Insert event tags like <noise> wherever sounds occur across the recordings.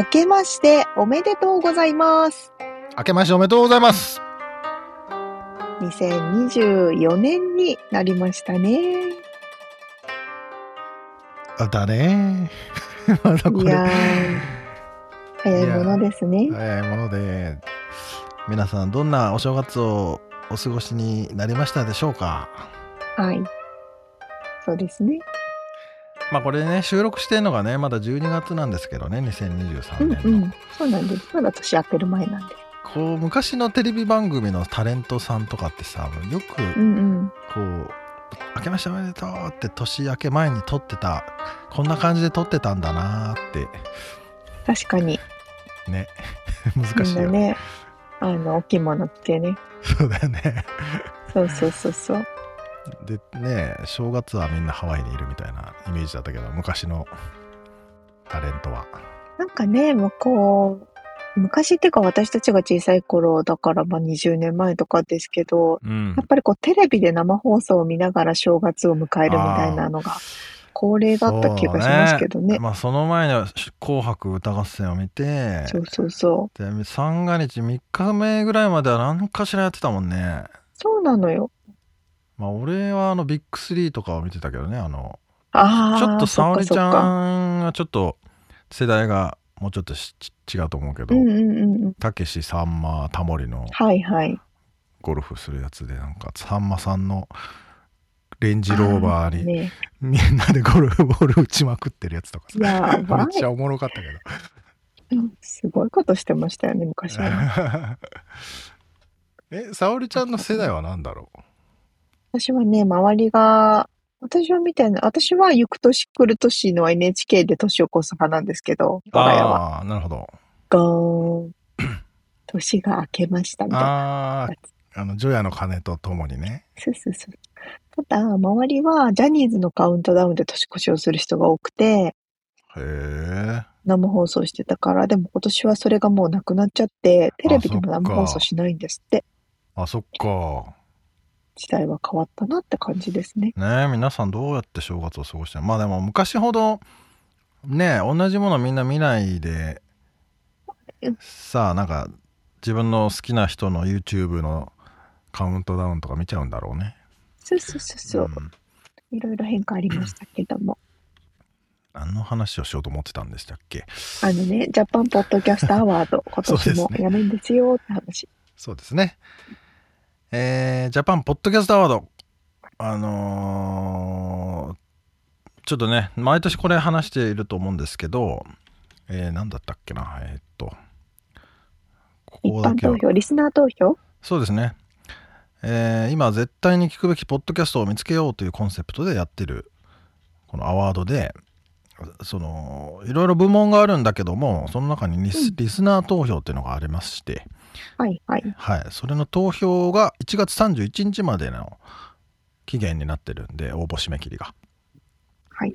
明けましておめでとうございます。明けましておめでとうございます。2024年になりましたね。あだね。<laughs> まだこれ。早いものですね。早いもので、皆さんどんなお正月をお過ごしになりましたでしょうか？はい。そうですね。まあこれね収録してるのがねまだ12月なんですけどね2023年の、うんうん、そうなんです。まだ年明ける前なんで。こう昔のテレビ番組のタレントさんとかってさよくこう、うん。うん明けましておめでとうって年明け前に撮ってたこんな感じで撮ってたんだなって。確かに。ね。<laughs> 難しいよね。あのお着物着てね。そうだよね。そうそうそうそうでね正月はみんなハワイにいるみたいなイメージだったけど昔のタレントは。なんかねもうこう昔っていうか私たちが小さい頃だからまあ20年前とかですけど、うん、やっぱりこうテレビで生放送を見ながら正月を迎えるみたいなのが恒例だった気がしますけどね。ね。まあその前には「紅白歌合戦」を見てそうそうそう。で三が日3日目ぐらいまでは何かしらやってたもんね。そうなのよまあ俺はあのビッグスリーとかを見てたけどねあのあちょっと沙織ちゃんがちょっと世代がもうちょっと違うと思うけどたけしさんまタモリのゴルフするやつでなんかさんまさんのレンジローバーに、ね、みんなでゴルフボール打ちまくってるやつとかさめっちゃおもろかったけど。すごいことしてましたよね昔は。<laughs> え沙織ちゃんの世代は何だろう？私はね、周りが、私はみたいな、私は行く年来る年の NHK で年を越す派なんですけど、我が家は。ああ、なるほど。ゴーン。<clears throat> 年が明けましたみたいな。ああ、あの、除夜の鐘とともにね。そうそうそう。ただ、周りはジャニーズのカウントダウンで年越しをする人が多くて、へえ。生放送してたから、でも今年はそれがもうなくなっちゃって、テレビでも生放送しないんですって。あ、そっか。時代は変わったなって感じですね。ね皆さんどうやって正月を過ごしてまあでも昔ほどね同じものみんな見ないでさあなんか自分の好きな人の YouTube のカウントダウンとか見ちゃうんだろうね。そうそうそうそう。うん、いろいろ変化ありましたけども。何の話をしようと思ってたんでしたっけ？あのね、ジャパンポッドキャストアワード、<laughs> 今年もやるんですよって話。そうですね。えー、ジャパンポッドキャストアワード。あのー、ちょっとね、毎年これ話していると思うんですけど、えー、何だったっけな、えー、っと、ここだけ投票、リスナー投票？そうですね。えー、今絶対に聞くべきポッドキャストを見つけようというコンセプトでやってるこのアワードでそのいろいろ部門があるんだけどもその中にリスうん、リスナー投票っていうのがありまして、はいはい。はい。それの投票が1月31日までの期限になってるんで、応募締め切りが。はい。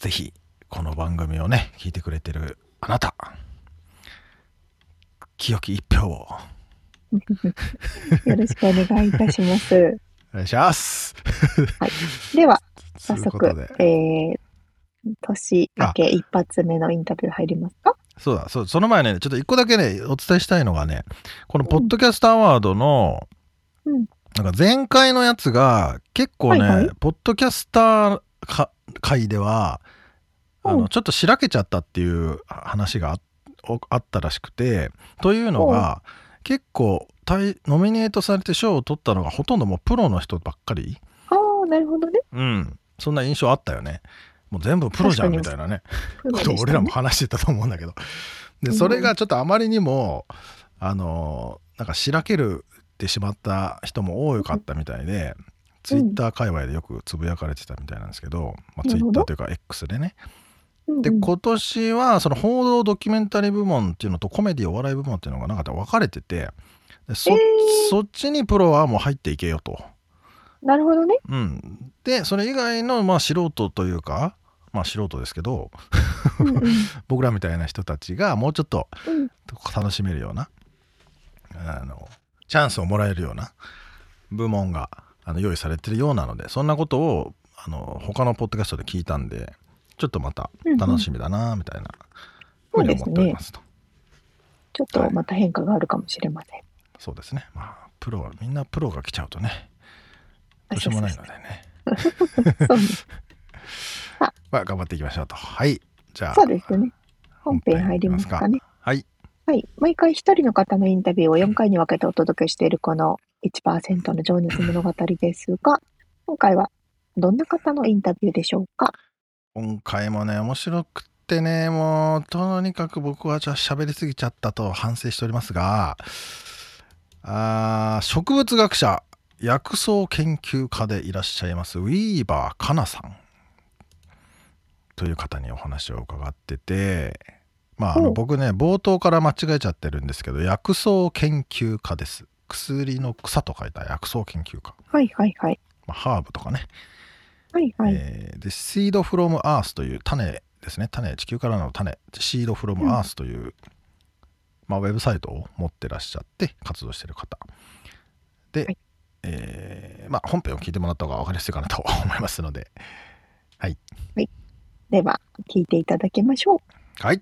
ぜひ、この番組をね、聞いてくれてるあなた、清き一票を。<laughs> よろしくお願いいたします。お願いします。はい。では、<laughs> 早速、えー、年明け一発目のインタビュー入りますか？そうだ、そう、その前ね、ちょっと一個だけね、お伝えしたいのがね、このポッドキャストアワードの、うん、なんか前回のやつが結構ね、はいはい、ポッドキャスター会では、あのちょっとしらけちゃったっていう話があったらしくてというのが結構ノミネートされて賞を取ったのがほとんどもうプロの人ばっかり。ああなるほどね。うん。そんな印象あったよねもう全部プロじゃんみたいなね。ことを俺らも話してたと思うんだけど。でそれがちょっとあまりにもあのなんかしらけるってしまった人も多かったみたいで、ツイッター界隈でよくつぶやかれてたみたいなんですけど、まあ、ツイッターというか X でね。で今年はその報道ドキュメンタリー部門っていうのとコメディお笑い部門っていうのがなんか分かれててでそえー、そっちにプロはもう入っていけよと。なるほどね。うん、でそれ以外のまあ素人というかまあ素人ですけど <laughs> 僕らみたいな人たちがもうちょっと楽しめるような、あのチャンスをもらえるような部門があの用意されてるようなのでそんなことをあの他のポッドキャストで聞いたんでちょっとまた楽しみだなみたいなふうに思っておりますと、ね、ちょっとまた変化があるかもしれません、はい、そうですね。まあプロはみんなプロが来ちゃうとねどうしようもないのでね <laughs> まあ頑張っていきましょうと。はい。じゃあそうですね。本編入りますかね。はい。はい。毎回一人の方のインタビューを4回に分けてお届けしているこの1%の情熱物語ですが、<laughs> 今回はどんな方のインタビューでしょうか？今回もね、面白くってね、もう、とにかく僕はじゃあ喋りすぎちゃったと反省しておりますが、あ植物学者、薬草研究家でいらっしゃいますウィーバー・カナさんという方にお話を伺ってて、まあ、あの僕ね冒頭から間違えちゃってるんですけど薬草研究家です。薬の草と書いた薬草研究家。はいはいはい、まあ、ハーブとかね。はいはい、えー、でシードフロムアースという種ですね。種地球からの種。シードフロムアースという、うん、まあ、ウェブサイトを持ってらっしゃって活動してる方。で、はい、えー、まあ、本編を聞いてもらった方が分かりやすいかなと思いますので。はい、はい、では聞いていただきましょうはい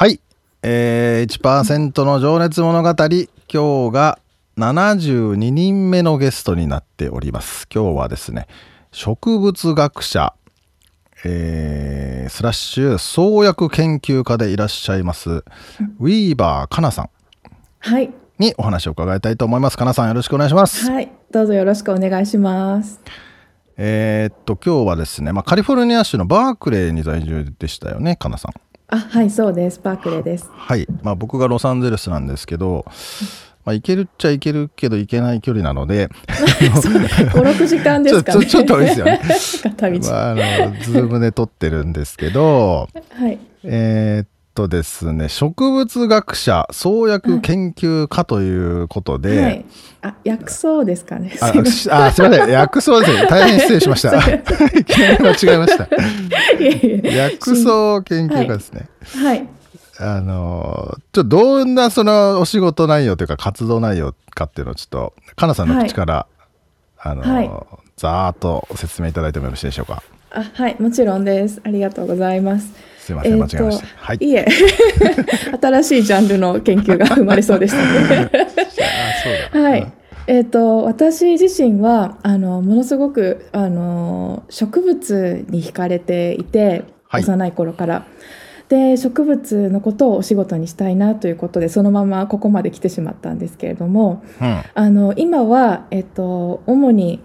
はい。えー、1%の情熱物語。今日が72人目のゲストになっております。今日はですね、植物学者、えー、スラッシュ創薬研究家でいらっしゃいます、ウィーバーかなさん。はい。にお話を伺いたいと思います。かなさんよろしくお願いします。はい。どうぞよろしくお願いします。えー、っと、今日はですね、まあ、カリフォルニア州のバークレーに在住でしたよね、かなさん。あはいそうですバークレーですはいまあ僕がロサンゼルスなんですけどまあ、行けるっちゃ行けるけど行けない距離なので。<laughs> 56時間ですかね。ちょっと遠いですよね。まあ、あのズームで撮ってるんですけど、はい、えー、っとですね植物学者創薬研究家ということで、はい、あ薬草ですかね。ああすいません。薬草ですね。大変失礼しました。<laughs> いきなり間違えました。<laughs> 薬草研究家ですね。はい、はいあのちょっとどんなそのお仕事内容というか活動内容かっていうのをちょっとかなさんの口から、はい、あの、はい、ざーっと説明いただいてもよろしいでしょうか？あはいもちろんですありがとうございますすいません、間違えました。はい。いえ、<laughs> 新しいジャンルの研究が生まれそうでしたね。<laughs> はい。えっ、ー、と私自身はあのものすごくあの植物に惹かれていて、はい、幼い頃から。で植物のことをお仕事にしたいなということでそのままここまで来てしまったんですけれども、うん、あの今は、えっと、主に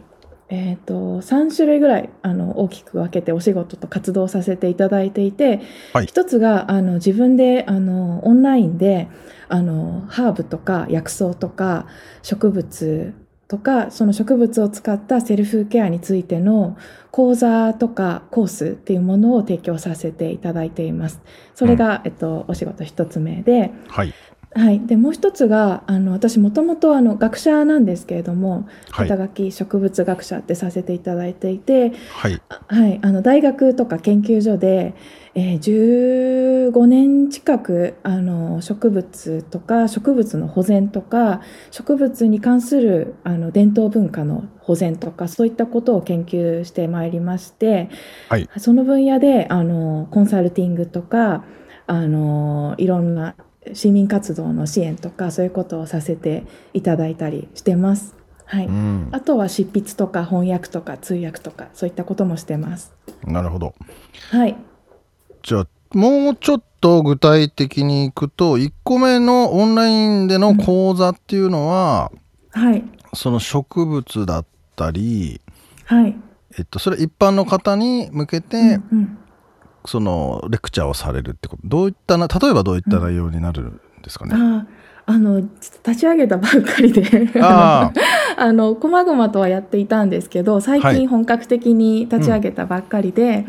えーと、3種類ぐらいあの大きく分けてお仕事と活動させていただいていて、はい、一つがあの自分であのオンラインであのハーブとか薬草とか植物とかその植物を使ったセルフケアについての講座とかコースっていうものを提供させていただいています。それが、うん、えっと、お仕事一つ目で、はい、はい、でもう一つがあの私もともと学者なんですけれども、肩書き植物学者ってさせていただいていて、はい、はい、あの大学とか研究所で、えー、15年近くあの植物とか植物の保全とか植物に関するあの伝統文化の保全とかそういったことを研究してまいりまして、はい、その分野であのコンサルティングとかあのいろんな市民活動の支援とかそういうことをさせていただいたりしてます。はい、うん、あとは執筆とか翻訳とか通訳とかそういったこともしてます。なるほど。はい。じゃあもうちょっと具体的にいくと1個目のオンラインでの講座っていうのは、うん、はい、その植物だったり、はいえっと、それ一般の方に向けて、うんうんそのレクチャーをされるってことどういったな例えばどういった内容になるんですかね、うん、ああの立ち上げたばっかりで。あ <laughs> のこまごまとはやっていたんですけど最近本格的に立ち上げたばっかりで、はいうん、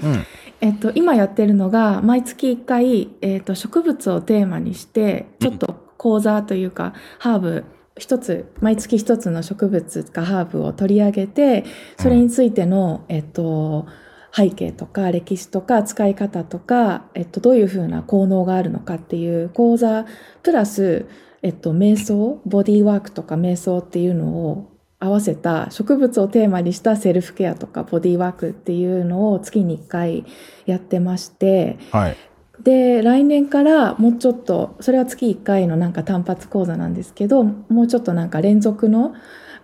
えっと、今やってるのが毎月1回、えっと、植物をテーマにしてちょっと講座というか、ハーブ一つ毎月一つの植物かハーブを取り上げてそれについての、えっと背景とか歴史とか使い方とか、えっと、どういうふうな効能があるのかっていう講座プラス、えっと、瞑想ボディーワークとか瞑想っていうのを合わせた植物をテーマにしたセルフケアとかボディーワークっていうのを月に1回やってまして、はい、で来年からもうちょっとそれは月1回のなんか単発講座なんですけどもうちょっとなんか連続の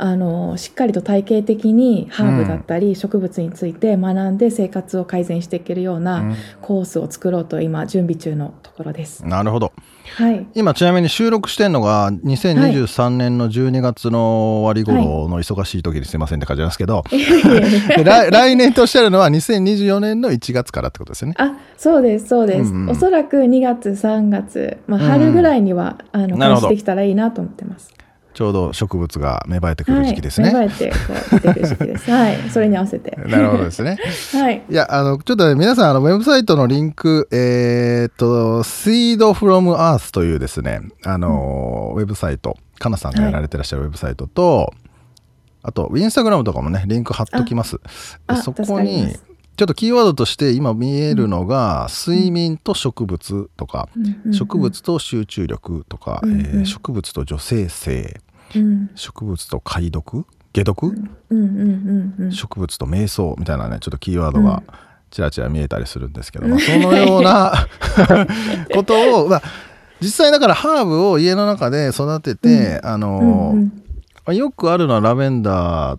あのしっかりと体系的にハーブだったり植物について学んで生活を改善していけるようなコースを作ろうと今準備中のところです。なるほど。はい、今ちなみに収録してるのが2023年の12月の終わり頃の忙しい時にすいませんって感じなんですけど、はい、<laughs> 来来年とおっしゃるのは2024年の1月からってことですよね。あそうですそうです、うんうん、おそらく2月3月、まあ、春ぐらいには、うん、あの開始できたらいいなと思ってます。ちょうど植物が芽生えてくる時期ですね。はい、芽生えてこう出てくる時期です。<laughs> はい、それに合わせて。なるほどですね。<laughs> はい。いやあのちょっと、ね、皆さんあのウェブサイトのリンクえー、っと Seed from Earth というですねあの、うん、ウェブサイトかなさんがやられてらっしゃるウェブサイトと、はい、あとインスタグラムとかもねリンク貼っときます。そこにちょっとキーワードとして今見えるのが、睡眠と植物とか、植物と集中力とか、え植物と女性性、植物と解読解読、植物と瞑想みたいなねちょっとキーワードがちらちら見えたりするんですけど、まあ、そのような <laughs> <laughs> ことを、まあ、実際だからハーブを家の中で育てて、あの、よくあるのはラベンダー、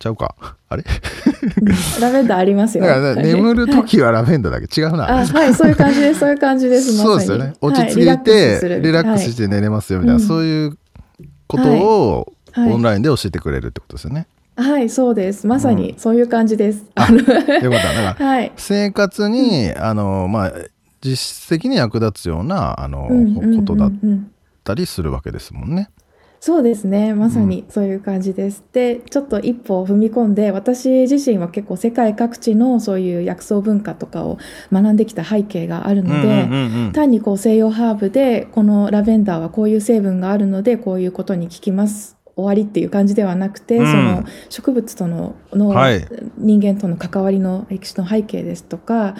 ちゃうか <laughs> あれ？<laughs> ラベンダーありますよ。眠る時はラベンダーだけ違うな。あはい、そういう感じです。そういう感じです。そうですよね。落ち着いて、リラックスして寝れますよみたいな、そういうことをオンラインで教えてくれるってことですよね。はい、そうです。まさにそういう感じです。あ、よかった。だから、<laughs> はい、生活に、あの、まあ、実質的に役立つような、あの、ことだったりするわけですもんね。そうですね。まさにそういう感じです。うん、でちょっと一歩踏み込んで私自身は結構世界各地のそういう薬草文化とかを学んできた背景があるので、単にこう西洋ハーブでこのラベンダーはこういう成分があるのでこういうことに効きます終わりっていう感じではなくて、うん、その植物とのの、はい、人間との関わりの歴史の背景ですとか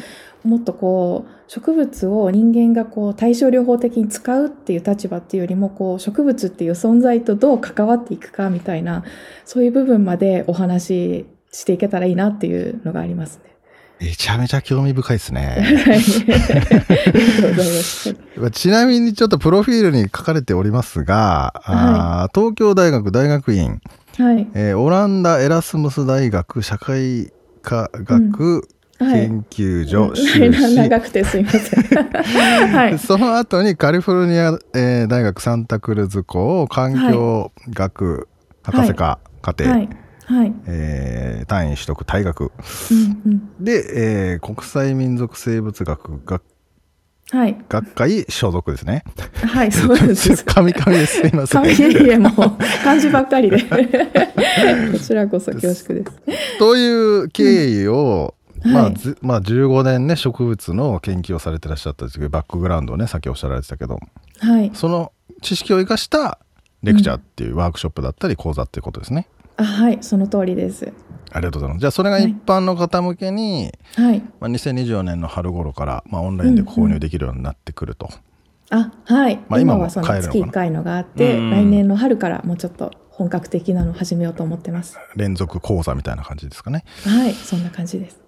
もっとこう植物を人間がこう対症療法的に使うっていう立場っていうよりもこう植物っていう存在とどう関わっていくかみたいなそういう部分までお話ししていけたらいいなっていうのがありますね。めちゃめちゃ興味深いですね。<laughs> ちなみにちょっとプロフィールに書かれておりますが、はい、東京大学大学院、はいえー、オランダエラスムス大学社会科学、研究所、うん、長くてすいません。はい、<laughs> その後にカリフォルニア、えー、大学サンタクルズ校環境学博士課課程、はいはいえー、単位取得退学、うんうん、で、えー、国際民族生物学学はい、学会所属ですね。はい、そうです。<laughs> 神々です。すいません。神いえ、もう、漢字ばっかりで。<laughs> こちらこそ恐縮です。という経緯を、まあ、まあ15年ね植物の研究をされてらっしゃったんですけどバックグラウンドをねさっきおっしゃられてたけど、はい、その知識を生かしたレクチャーっていうワークショップだったり講座っていうことですね。あはいその通りです。ありがとうございます。じゃあそれが一般の方向けに、はい、まあ、2024年の春頃から、まあ、オンラインで購入できるようになってくると。うんうん、あはい、まあ、今はその月1回のがあって、来年の春からもうちょっと本格的なのを始めようと思ってます。連続講座みたいな感じですかね。はいそんな感じです。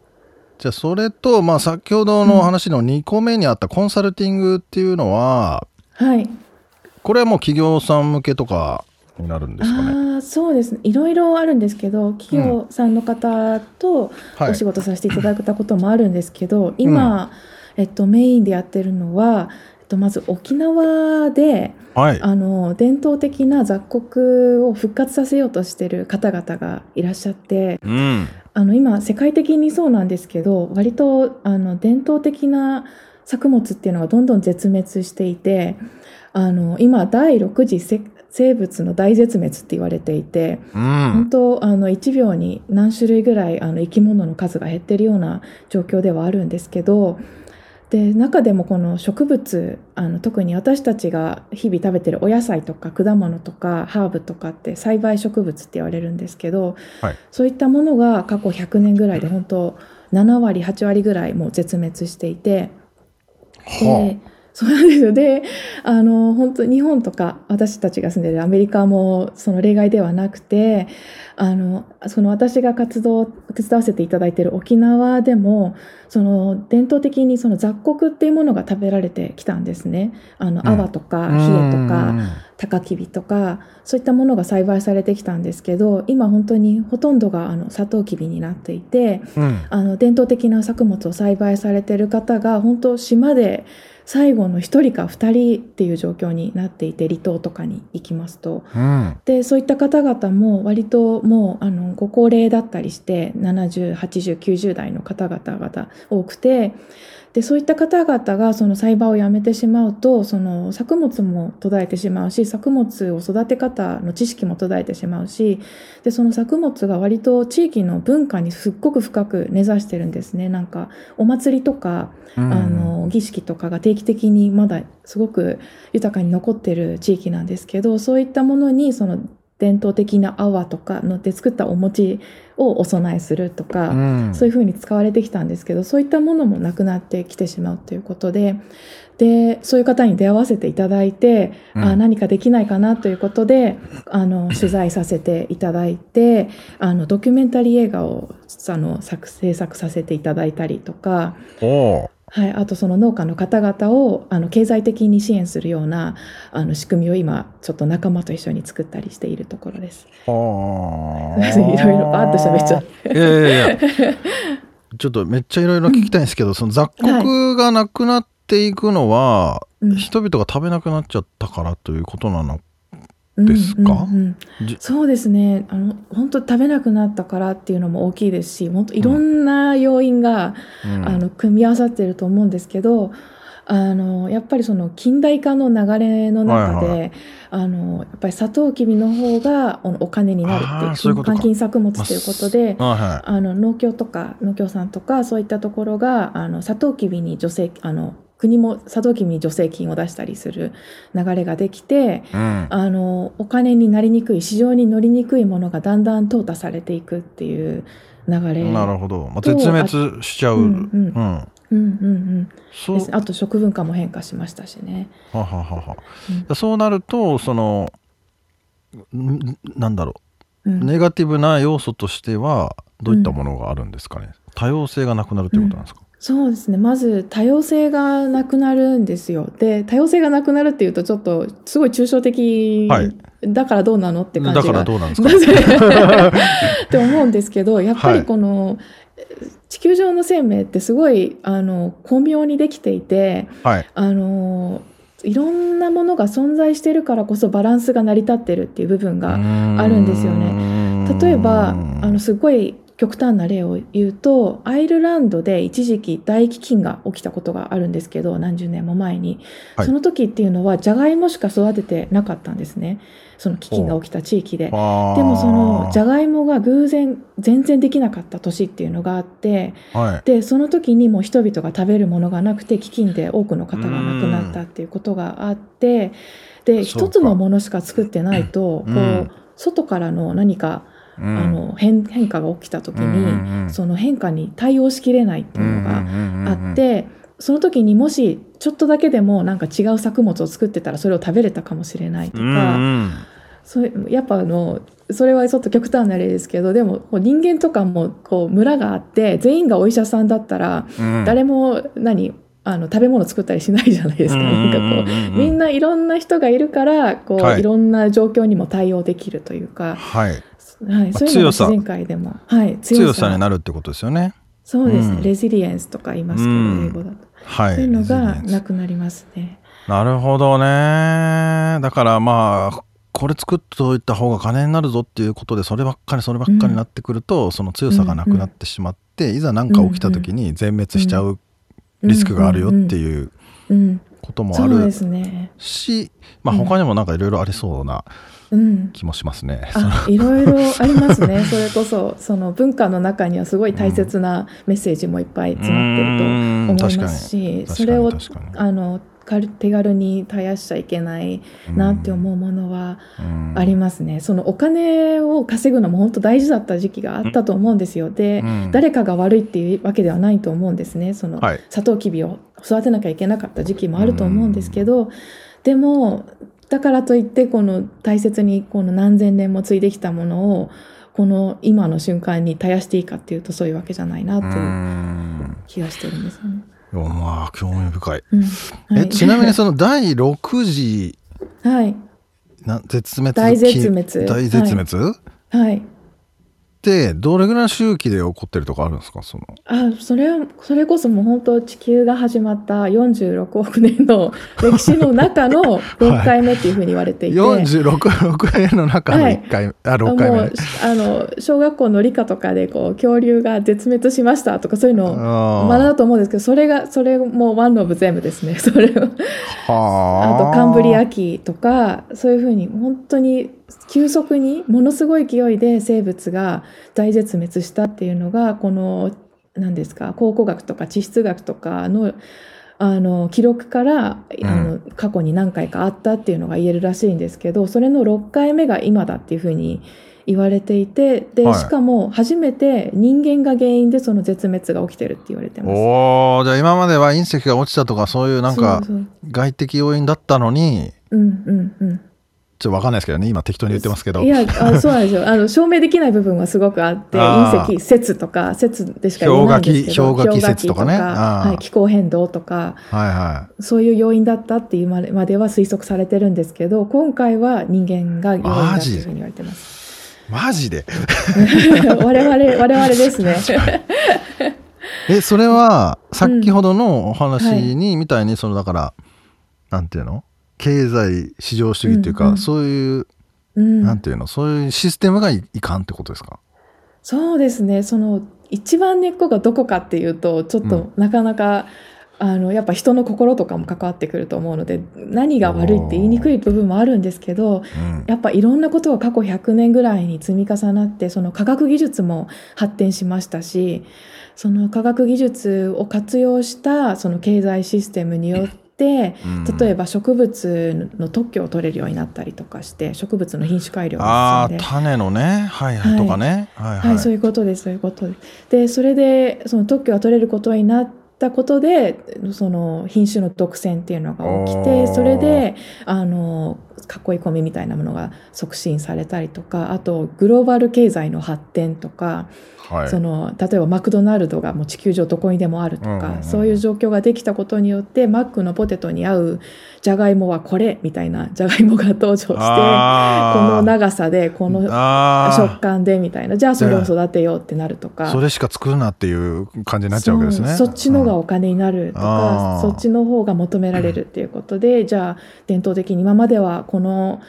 じゃあそれと、まあ、先ほどの話の2個目にあったコンサルティングっていうのは、はい、これはもう企業さん向けとかになるんですかね？あそうですね。いろいろあるんですけど企業さんの方とお仕事させていただいたこともあるんですけど、はい、今、うん、えっと、メインでやってるのは、えっと、まず沖縄で、はい、あの伝統的な雑穀を復活させようとしてる方々がいらっしゃって、うん、あの今世界的にそうなんですけど割とあの伝統的な作物っていうのがどんどん絶滅していてあの今第6次生物の大絶滅って言われていて、うん、本当あの1秒に何種類ぐらいあの生き物の数が減ってるような状況ではあるんですけどで中でもこの植物あの特に私たちが日々食べてるお野菜とか果物とかハーブとかって栽培植物って言われるんですけど、はい、そういったものが過去100年ぐらいで本当7割8割ぐらいもう絶滅していて。でそうなんですよ。で、あの、本当日本とか私たちが住んでるアメリカもその例外ではなくて、あの、その私が活動、手伝わせていただいている沖縄でも、その伝統的にその雑穀っていうものが食べられてきたんですね。あの、アワとか、ヒエとか、タカキビとか、そういったものが栽培されてきたんですけど、今本当にほとんどがあのサトウキビになっていて、うん、あの、伝統的な作物を栽培されている方が、本当島で、最後の1人か2人っていう状況になっていて離島とかに行きますと、うん、でそういった方々も割ともうあのご高齢だったりして708090代の方々が多くてでそういった方々がその栽培をやめてしまうとその作物も途絶えてしまうし作物を育て方の知識も途絶えてしまうしでその作物が割と地域の文化にすっごく深く根ざしてるんですね。なんかお祭りとか、うん、あの儀式とかが定期的にまだすごく豊かに残ってる地域なんですけどそういったものにその伝統的な泡とかので作ったお餅をお供えするとか、うん、そういうふうに使われてきたんですけどそういったものもなくなってきてしまうということででそういう方に出会わせていただいて、うん、あ何かできないかなということであの取材させていただいてあのドキュメンタリー映画をあの作制作させていただいたりとか。はい、あとその農家の方々をあの経済的に支援するようなあの仕組みを今ちょっと仲間と一緒に作ったりしているところです。あ <laughs> いろいろバーッと喋っちゃって。いやいやいや。<laughs> ちょっとめっちゃいろいろ聞きたいんですけど、うん、その雑穀がなくなっていくのは、はい、人々が食べなくなっちゃったからということなのですか、うんうんうん、そうですね。あの本当食べなくなったからっていうのも大きいですし本当いろんな要因が、うん、あの組み合わさってると思うんですけど、あのやっぱりその近代化の流れの中で、はいはい、あのやっぱりサトウキビの方がお金になるっていう換金作物ということで、まあはい、あの農協とか農協さんとかそういったところがあのサトウキビに助成あの国も佐渡君に助成金を出したりする流れができて、うん、あのお金になりにくい市場に乗りにくいものがだんだん淘汰されていくっていう流れなるほど、まあ、絶滅しちゃう。うんうん。うん。うんうんそう。あと食文化も変化しましたしね。はははは、うん、そうなるとそのなんだろう、うん、ネガティブな要素としてはどういったものがあるんですかね、うん、多様性がなくなるということなんですか、そうですね。まず多様性がなくなるんですよ。で多様性がなくなるっていうとちょっとすごい抽象的、はい、だからどうなのって感じが。だからどうなんですか？<laughs> って思うんですけどやっぱりこの、はい、地球上の生命ってすごいあの巧妙にできていて、はい、あのいろんなものが存在してるからこそバランスが成り立ってるっていう部分があるんですよね。例えばあのすごい極端な例を言うとアイルランドで一時期大飢饉が起きたことがあるんですけど何十年も前に、はい、その時っていうのはじゃがいもしか育ててなかったんですね。その飢饉が起きた地域で。でもそのじゃがいもが偶然全然できなかった年っていうのがあって、はい、でその時にも人々が食べるものがなくて飢饉で多くの方が亡くなったっていうことがあってで一つのものしか作ってないとこう外からの何かあの変変化が起きた時に、その変化に対応しきれないっていうのがあって、その時にもしちょっとだけでもなんか違う作物を作ってたらそれを食べれたかもしれないとか、うんうん、それやっぱあのそれはちょっと極端な例ですけどでも人間とかもこう村があって全員がお医者さんだったら、誰も何あの食べ物作ったりしないじゃないですか。なんかこうみんないろんな人がいるからこう、はい、いろんな状況にも対応できるというか、はい、はい、そういうのが自然界でも、はい、強さ。になるってことですよね。そうですね、うん、レジリエンスとか言いますけど、英語だと、はい、そういうのがなくなりますね。なるほどね。だからまあこれ作っといた方が金になるぞっていうことでそればっかりそればっかりになってくると、うん、その強さがなくなってしまって、うん。うん、いざ何か起きた時に全滅しちゃうリスクがあるよっていうこともあるし、まあ、他にもなんかいろいろありそうな気もしますね。あいろいろありますね。<laughs> それこそその文化の中にはすごい大切なメッセージもいっぱい詰まってると思いますし、それをあの手軽に絶やしちゃいけないなって思うものはありますね。そのお金を稼ぐのも本当大事だった時期があったと思うんですよ。で、誰かが悪いっていうわけではないと思うんですね。その、サトウキビを育てなきゃいけなかった時期もあると思うんですけど、でもだからといってこの大切にこの何千年も継いできたものをこの今の瞬間に絶やしていいかっていうとそういうわけじゃないなという気がしてるんですよね。まあ興味深い、うん。はい、えちなみにその第6次はい。な絶滅大絶滅。大絶滅、はい、はいってどれぐらいの周期で起こってるとかあるんですか？その。あそれはそれこそもう本当地球が始まった46億年の歴史の中の <laughs> 6回目っていうふうに言われていて、はい、46億年の中の1回、はい、あ6回目、ね、あの小学校の理科とかでこう恐竜が絶滅しましたとかそういうのを学んだと思うんですけどそれがそれもワンオブ全部ですねそれをあとカンブリア紀とかそういうふうに本当に急速にものすごい勢いで生物が大絶滅したっていうのがこの何ですか考古学とか地質学とかのあの記録から、うん、あの過去に何回かあったっていうのが言えるらしいんですけどそれの6回目が今だっていうふうに言われていてで、はい、しかも初めて人間が原因でその絶滅が起きてるって言われてます。おじゃあ今までは隕石が落ちたとかそういうなんか外的要因だったのにうんうんうんちょっとわかんないですけどね、今適当に言ってますけど。いや、あそうなんですよ。あの、証明できない部分はすごくあって、隕石説とか、説でしか言えないんですけど。氷河期説とかね。はい、気候変動とか、はいはい、そういう要因だったっていうまでは推測されてるんですけど、今回は人間が要因だというふうに言われてます。マジで？<laughs> 我々、我々ですね。え、それは、先ほどのお話に、みたいに、その、だから、なんていうの？経済市場主義っていうか、うんうん、そういう、うん、なんていうのそういうシステムがいかんってことですか？そうですね。その一番根っこがどこかっていうとちょっとなかなか、うん、あのやっぱ人の心とかも関わってくると思うので何が悪いって言いにくい部分もあるんですけど、うん、やっぱいろんなことが過去100年ぐらいに積み重なってその科学技術も発展しましたしその科学技術を活用したその経済システムによって、例えば植物の特許を取れるようになったりとかして植物の品種改良が進んで。種のね。はいはい、とかね。はい、はい、そういうことですそういうことです。でそれでその特許が取れることになったことでその品種の独占っていうのが起きてそれであの囲い込みみたいなものが促進されたりとかあとグローバル経済の発展とかはい、その例えばマクドナルドがもう地球上どこにでもあるとか、うんうん、そういう状況ができたことによってマックのポテトに合うじゃがいもはこれみたいなじゃがいもが登場してこの長さでこの食感でみたいな。じゃあそれを育てようってなるとか、それしか作るなっていう感じになっちゃうわけですね。そっちのがお金になるとか、そっちの方が求められるっていうことで、じゃあ伝統的に今まではこの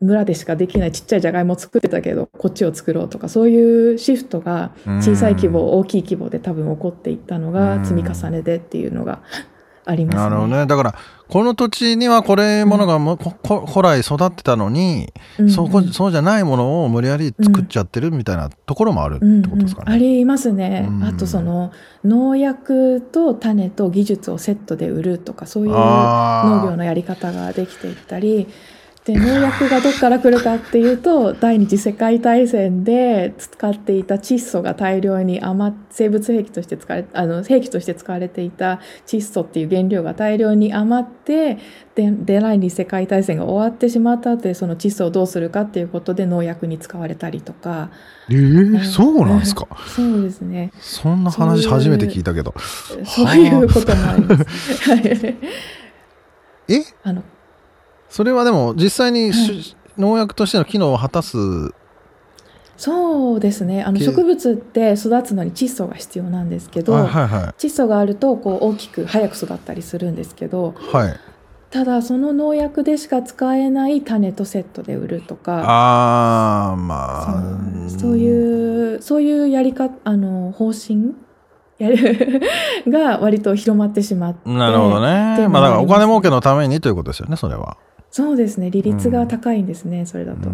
村でしかできないちっちゃいじゃがいもを作ってたけどこっちを作ろうとかそういうシフトが小さい規模大きい規模で多分起こっていったのが積み重ねでっていうのが <laughs> ありますね。なるほどねだからこの土地にはこれものがも、うん、古来育ってたのに、うん、そこそうじゃないものを無理やり作っちゃってるみたいなところもあるってことですかね。うんうん、ありますね。あとその農薬と種と技術をセットで売るとかそういう農業のやり方ができていったり。で農薬がどこから来るかっていうと第二次世界大戦で使っていた窒素が大量に余生物兵器として使われあの兵器として使われていた窒素っていう原料が大量に余ってで第二次世界大戦が終わってしまった後でその窒素をどうするかっていうことで農薬に使われたりとか。えー、そうなんですか？<laughs> そうですね。そんな話初めて聞いたけど。そういうこともあります。え？あのそれはでも実際に、はい、農薬としての機能を果たすそうですね。あの植物って育つのに窒素が必要なんですけど、はいはいはい、窒素があるとこう大きく早く育ったりするんですけど、はい、ただその農薬でしか使えない種とセットで売るとかあまあそういうそういうやり方あの方針やる <laughs> が割と広まってしまってなるほどね。まあだからお金儲けのためにということですよねそれはそうですね。利率が高いんですね、うん、それだと。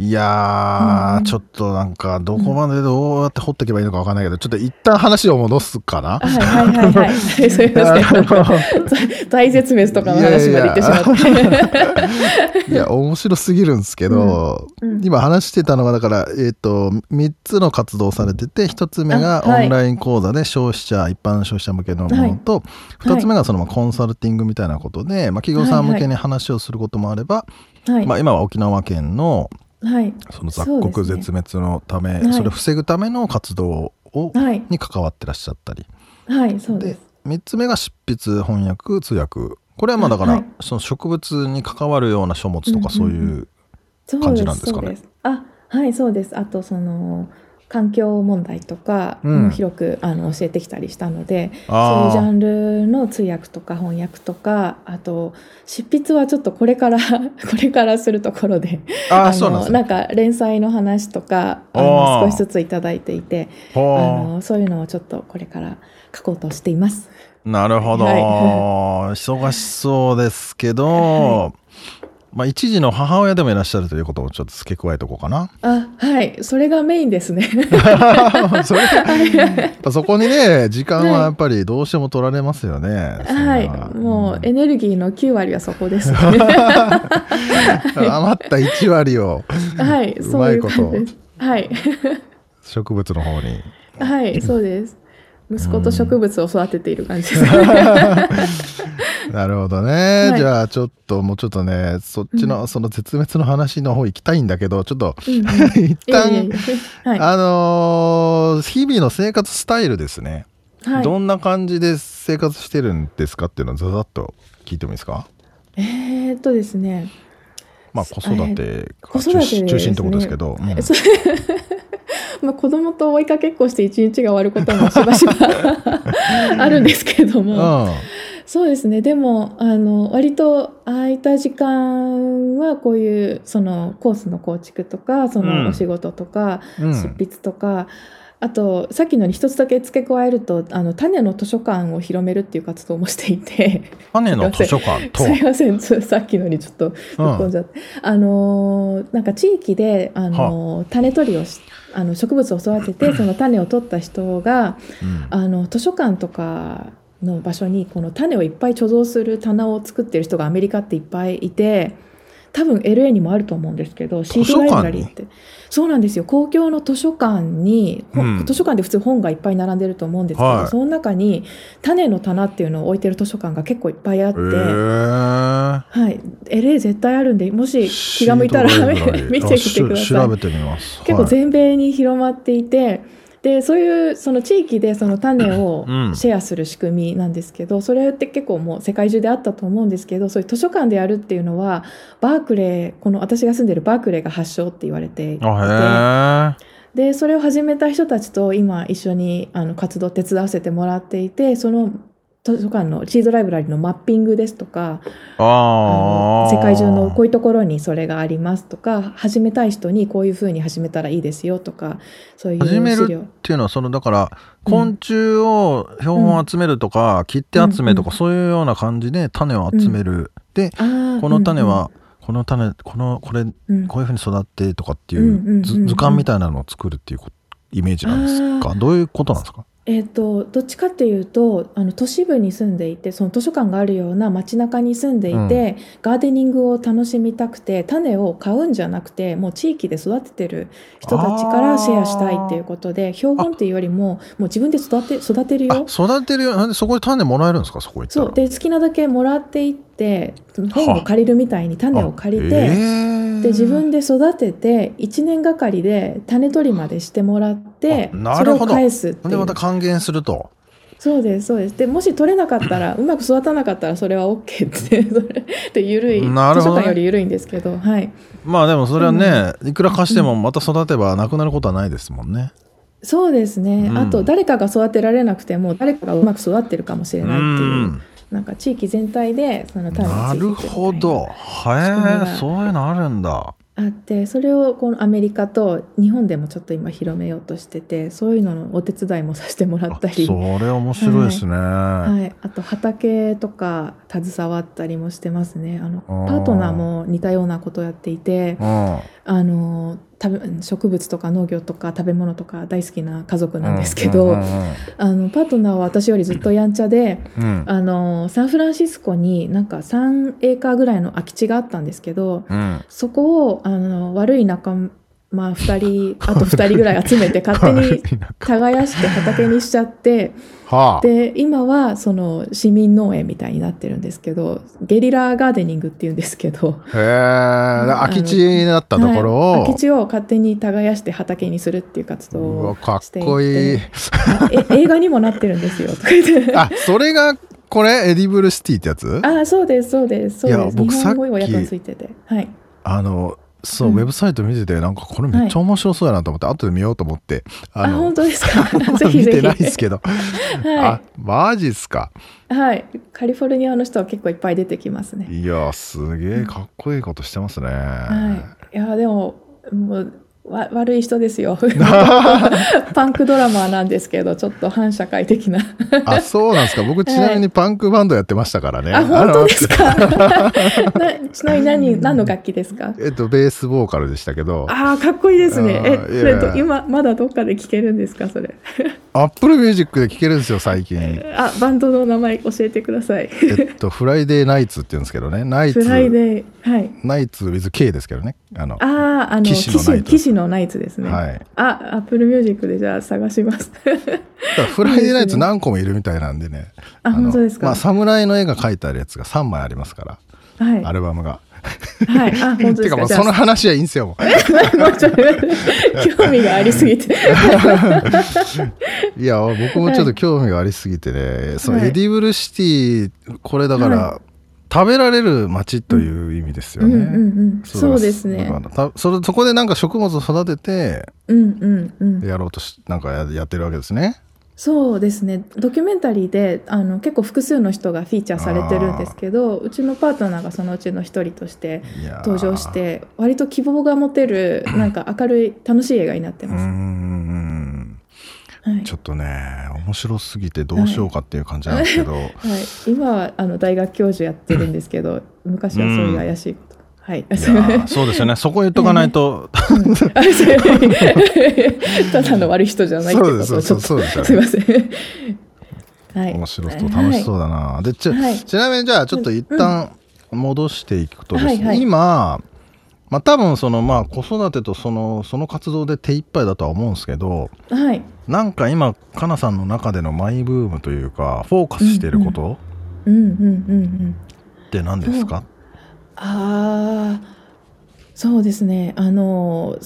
いやー、うん、ちょっとなんか、どこまでどうやって掘っていけばいいのか分かんないけど、ちょっと一旦話を戻すかな。はいはいはいはい。すいません。大絶滅とかの話まで言ってしまって。いや、面白すぎるんですけど、うんうん、今話してたのは、だから、えっ、ー、と、3つの活動されてて、1つ目がオンライン講座で消費者、一般消費者向けのものと、はい、2つ目がそのコンサルティングみたいなことで、まあ、企業さん向けに話をすることもあれば、はい、まあ、今は沖縄県の、はい、その雑穀絶滅のためそ、ね,、れを防ぐための活動を、はい、に関わってらっしゃったり、はいそうです。で3つ目が執筆翻訳通訳。これはまあだから、はい、その植物に関わるような書物とかそういう感じなんですかね。うんうん、あはいそうです。あとその環境問題とかも広く、あの教えてきたりしたので、そういうジャンルの通訳とか翻訳とかあと執筆はちょっとこれから <laughs> これからするところであのなんか連載の話とかあの少しずつ頂いていてあのそういうのをちょっとこれから書こうとしています。なるほど、はい、忙しそうですけど、はいまあ、一時の母親でもいらっしゃるということをちょっと付け加えておこうかな。あはい、それがメインですね。<laughs> そそこにね、時間はやっぱりどうしても取られますよね。はい、もうエネルギーの9割はそこです、ね。余った1割を、はい、うまいこと。はい。植物の方に。はい、そうです。息子と植物を育てている感じです。<laughs> <laughs> なるほどね、はい、じゃあちょっともうちょっとねそっちの、その絶滅の話の方行きたいんだけどちょっと、うん、<laughs> 一旦、はい、あのー、日々の生活スタイルですね、はい、どんな感じで生活してるんですかっていうのをざざっと聞いてもいいですか？えー、っとですね。まあ子育てが中,、中心ってことですけど、うん、<laughs> まあ子供と追いかけっこして一日が終わることもしばしばあるんですけれども、うんそうですね。でも、あの、割と空いた時間はこういうそのコースの構築とか、そのお仕事とか、執筆とか、あと、さっきのに一つだけ付け加えると、あの、種の図書館を広めるっていう活動もしていて。種の図書館とすいません、さっきのにちょっと突っ込んじゃって。うん、あの、なんか地域で、あの、種取りをし、あの植物を育ててその種を取った人が、うん、あの図書館とかの場所にこの種をいっぱい貯蔵する棚を作ってる人がアメリカっていっぱいいて多分 LA にもあると思うんですけど CD ライブラリーって。そうなんですよ。公共の図書館に、うん、図書館で普通本がいっぱい並んでると思うんですけど、はい、その中に種の棚っていうのを置いてる図書館が結構いっぱいあって、えー、はい、LA 絶対あるんでもし気が向いたら <laughs> 見てみてください。結構全米に広まっていて。でそういうその地域でその種をシェアする仕組みなんですけど、うん、それって結構もう世界中であったと思うんですけどそういう図書館でやるっていうのはバークレーこの私が住んでるバークレーが発祥って言われていて。でそれを始めた人たちと今一緒にあの活動手伝わせてもらっていてその図書館のチーズライブラリのマッピングですとかあ世界中のこういうところにそれがありますとか始めたい人にこういうふうに始めたらいいですよとかそういう始めるっていうのはそのだから昆虫を標本集めるとか、うん、切って集めとか、そういうような感じで種を集める、うん、でこの種は、この種このこれ、こういうふうに育ってとかっていう図鑑みたいなのを作るっていうイメージなんですか？どういうことなんですか？えーと、どっちかっていうとあの都市部に住んでいてその図書館があるような街中に住んでいて、うん、ガーデニングを楽しみたくて種を買うんじゃなくてもう地域で育ててる人たちからシェアしたいっていうことで標本っていうよりももう自分で育て育てるよ。育てるよ。なんでそこで種もらえるんですかそこそう。で好きなだけもらっていって本を借りるみたいに種を借りて、え。ー、で自分で育てて1年がかりで種取りまでしてもらってそれを返すってでまた還元すると。そうですそうです。でもし取れなかったら <clears throat> うまく育たなかったらそれは OK ってそれで緩い、ね、図書館より緩いんですけどはい。まあでもそれはね、うん、いくら貸してもまた育てばなくなることはないですもんね、そうですね、うん、あと誰かが育てられなくても誰かがうまく育ってるかもしれないっていうなんか地域全体でその種をなるほど。へえそういうのあるんだ。あってそれをこのアメリカと日本でもちょっと今広めようとしててそういうののお手伝いもさせてもらったり。それ面白いですね、はい、はい、あと畑とか携わったりもしてますね。あのパートナーも似たようなことをやっていてあの植物とか農業とか食べ物とか大好きな家族なんですけど、あのパートナーは私よりずっとやんちゃで、うん、あのサンフランシスコになんか3エーカーぐらいの空き地があったんですけど、うん、そこをあの悪い仲まあ2人あと2人ぐらい集めて <laughs> 勝手に耕して畑にしちゃって。はあ、で今はその市民農園みたいになってるんですけど guerrilla gardening っていうんですけど。へえ空き地になったところを、はい、空き地を勝手に耕して畑にするっていう活動をしていて。かっこいい。映画にもなってるんですよ <laughs> あそれがこれ Edible City ってやつ？あそうですそうですそうです。日本語訳がついてて。はい。あのそう、うん、ウェブサイト見ててなんかこれめっちゃ面白そうやなと思って、はい、後で見ようと思ってあ本当ですか？<laughs> 見てないですけど、<laughs> はい、あマジっすか？はい。カリフォルニアの人は結構いっぱい出てきますね。いやすげえかっこいいことしてますね、はい、いやでももうわ悪い人ですよ。<laughs> パンクドラマーなんですけどちょっと反社会的な。あそうなんですか。僕ちなみにパンクバンドやってましたからね、あ本当ですか？<laughs> ちなみに何 <laughs> 何の楽器ですか？えっとベースボーカルでしたけど。ああかっこいいですね。えそれと今まだどっかで聴けるんですか？それ。アップルミュージックで聴けるんですよ最近。あバンドの名前教えてください。えっとフライデーナイツって言うんですけどね。ナイツフライデーはい。ナイツ with K ですけどね。あの、ああ、の、騎士のナイツ。騎士のナイツですね。はい。あ、アップルミュージックでじゃあ探します。フライデーナイツ何個もいるみたいなんでね。あ、本当ですか？まあ、侍の絵が描いてあるやつが3枚ありますから。はい。アルバムが。はい。あ、本当ですか？<laughs> その話はいいんですよ。<laughs> 興味がありすぎて。<laughs> いや、僕もちょっと興味がありすぎてね、その Edible City、これだから、食べられる町という意味ですよね。うんうんうん、そうですね。それそこでなんか食物を育てて、うんうんうん、やろうとしなんかややってるわけですね。そうですねドキュメンタリーであの結構複数の人がフィーチャーされてるんですけどうちのパートナーがそのうちの一人として登場して割と希望が持てるなんか明るい楽しい映画になってます。はい、ちょっとね面白すぎてどうしようかっていう感じなんですけど、はい、はい、今はあの大学教授やってるんですけど昔はそういう怪しいこと、はい、そうですよね。そこ言っとかないと、<laughs> ただの悪い人じゃないってことをちょっと。すいません。はい、面白そう楽しそうだな、はい、でち,、はい、ちなみにじゃあちょっと一旦戻していくとですね、今まあ多分そのまあ子育てとそのその活動で手一杯だとは思うんですけど、はい、なんか今かなさんの中でのマイブームというかフォーカスしていることって何ですか？ああそうですね。あの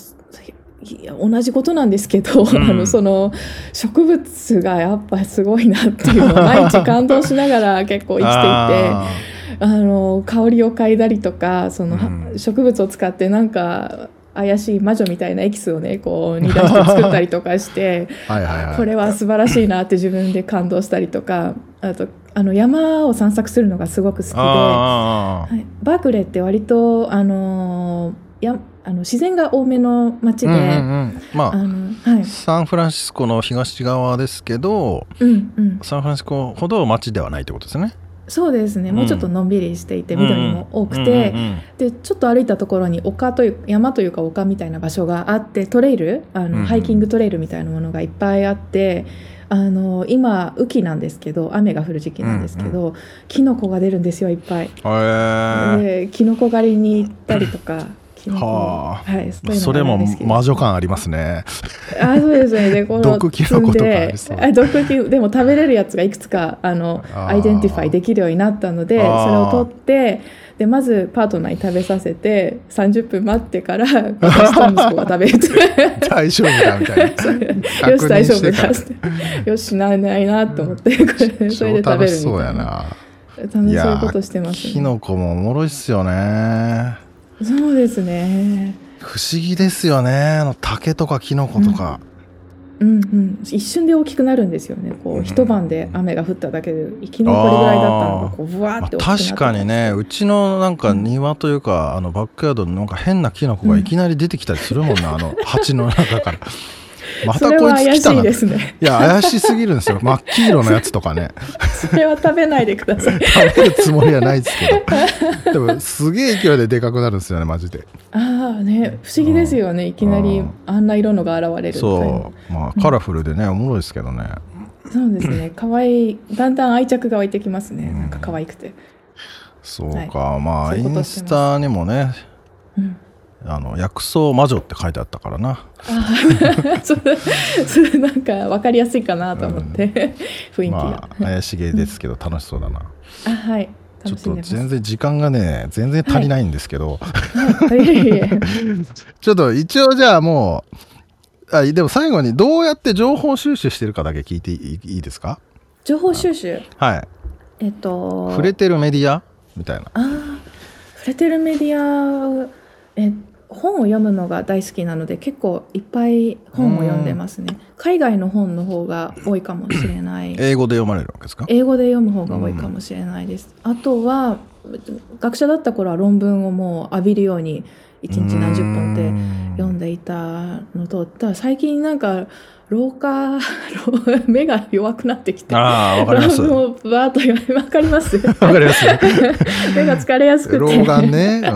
同じことなんですけど、うん、あのその植物がやっぱすごいなっていうのを毎日感動しながら結構生きていて。あの香りを嗅いだりとかその、うん、植物を使ってなんか怪しい魔女みたいなエキスをねこう煮出して作ったりとかしてこれは素晴らしいなって自分で感動したりとかあとあの山を散策するのがすごく好きで、はい、バークレーって割とあのやあの自然が多めの街で、うんうんうん、まあ、あのはい、サンフランシスコの東側ですけど、うんうん、サンフランシスコほど街ではないってことですね。そうですね、もうちょっとのんびりしていて、緑も多くて、でちょっと歩いたところに丘という山というか丘みたいな場所があってトレイル？あの、ハイキングトレイルみたいなものがいっぱいあってあの今雨季なんですけど雨が降る時期なんですけど、うんうん、キノコが出るんですよいっぱい。でキノコ狩りに行ったりとか。はあ、はい、そそれも魔女感ありますね。あ、そうですね。で、この <laughs> 毒キノコとかあ毒キノコでも食べれるやつがいくつかあの identify できるようになったので、それを取ってでまずパートナーに食べさせて30分待ってから私と息子が食べる <laughs> 大丈夫だみたいな。<laughs> よし大丈夫だよしないないなと思ってこれそれで食べるみたいな。楽しそうことしてます、ね、キノコもおもろいっすよねそうですね。不思議ですよね。あの竹とかキノコとか、うんうん。うん、一瞬で大きくなるんですよね。こう、一晩で雨が降っただけでいきなりぐらいだったのがこうブワーって大きくなって、確かにね。うちのなんか庭というか、うん、あのバックヤードのなんか変なキノコがいきなり出てきたりするもんな、うん、あの鉢の中から。またこいつ来たな。いね、いや、怪しすぎるんですよ。<laughs> 真っ黄色のやつとかね。それは食べないでください。食べるつもりはないですけど。<laughs> でも、すげえ勢いででかくなるんですよね、マジで。ああね、不思議ですよね。いきなりあんな色のが現れるそう。まあ、カラフルでね、おもろいですけどね。そうですね。<laughs> 可愛いだんだん愛着が湧いてきますね。なんか可愛くて。そうか、まあ、インスタにもね、うんあの薬草魔女って書いてあったからな。あそれそれなんか分かりやすいかなと思って、うん、雰囲気が、まあ、怪しげですけど楽しそうだな。あはい。ちょっと全然時間がね全然足りないんですけど、はい、<laughs> ちょっと一応じゃあもうあでも最後にどうやって情報収集してるかだけ聞いていいですか？情報収集？はい。えっと触れてるメディア？みたいな。あ触れてるメディアえっ本を読むのが大好きなので結構いっぱい本を読んでますね。海外の本の方が多いかもしれない。英語で読まれるわけですか？英語で読む方が多いかもしれないです、あとは学者だった頃は論文をもう浴びるように一日何十本って読んでいたのとただ最近なんか老化 <laughs> 目が弱くなってきてああわかります。<laughs> もうバーッと言われ <laughs> わかります。わかります。目が疲れやすくて。老眼ね、うん、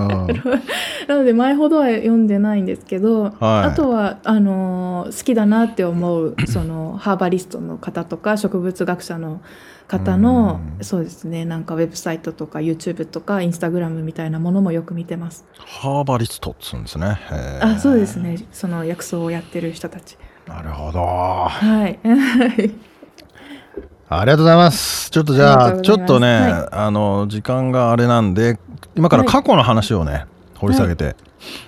なので前ほどは読んでないんですけど、はい、あとはあの好きだなって思うそのハーバリストの方とか植物学者の方のそうですねなんかウェブサイトとか YouTube とか Instagram みたいなものもよく見てます。ハーバリストっつうんですね。あそうですね。その薬草をやってる人たちなるほど。はい。<laughs> ありがとうございます。ちょっとじゃあちょっとね、はい、あの時間があれなんで今から過去の話をね、はい、掘り下げて、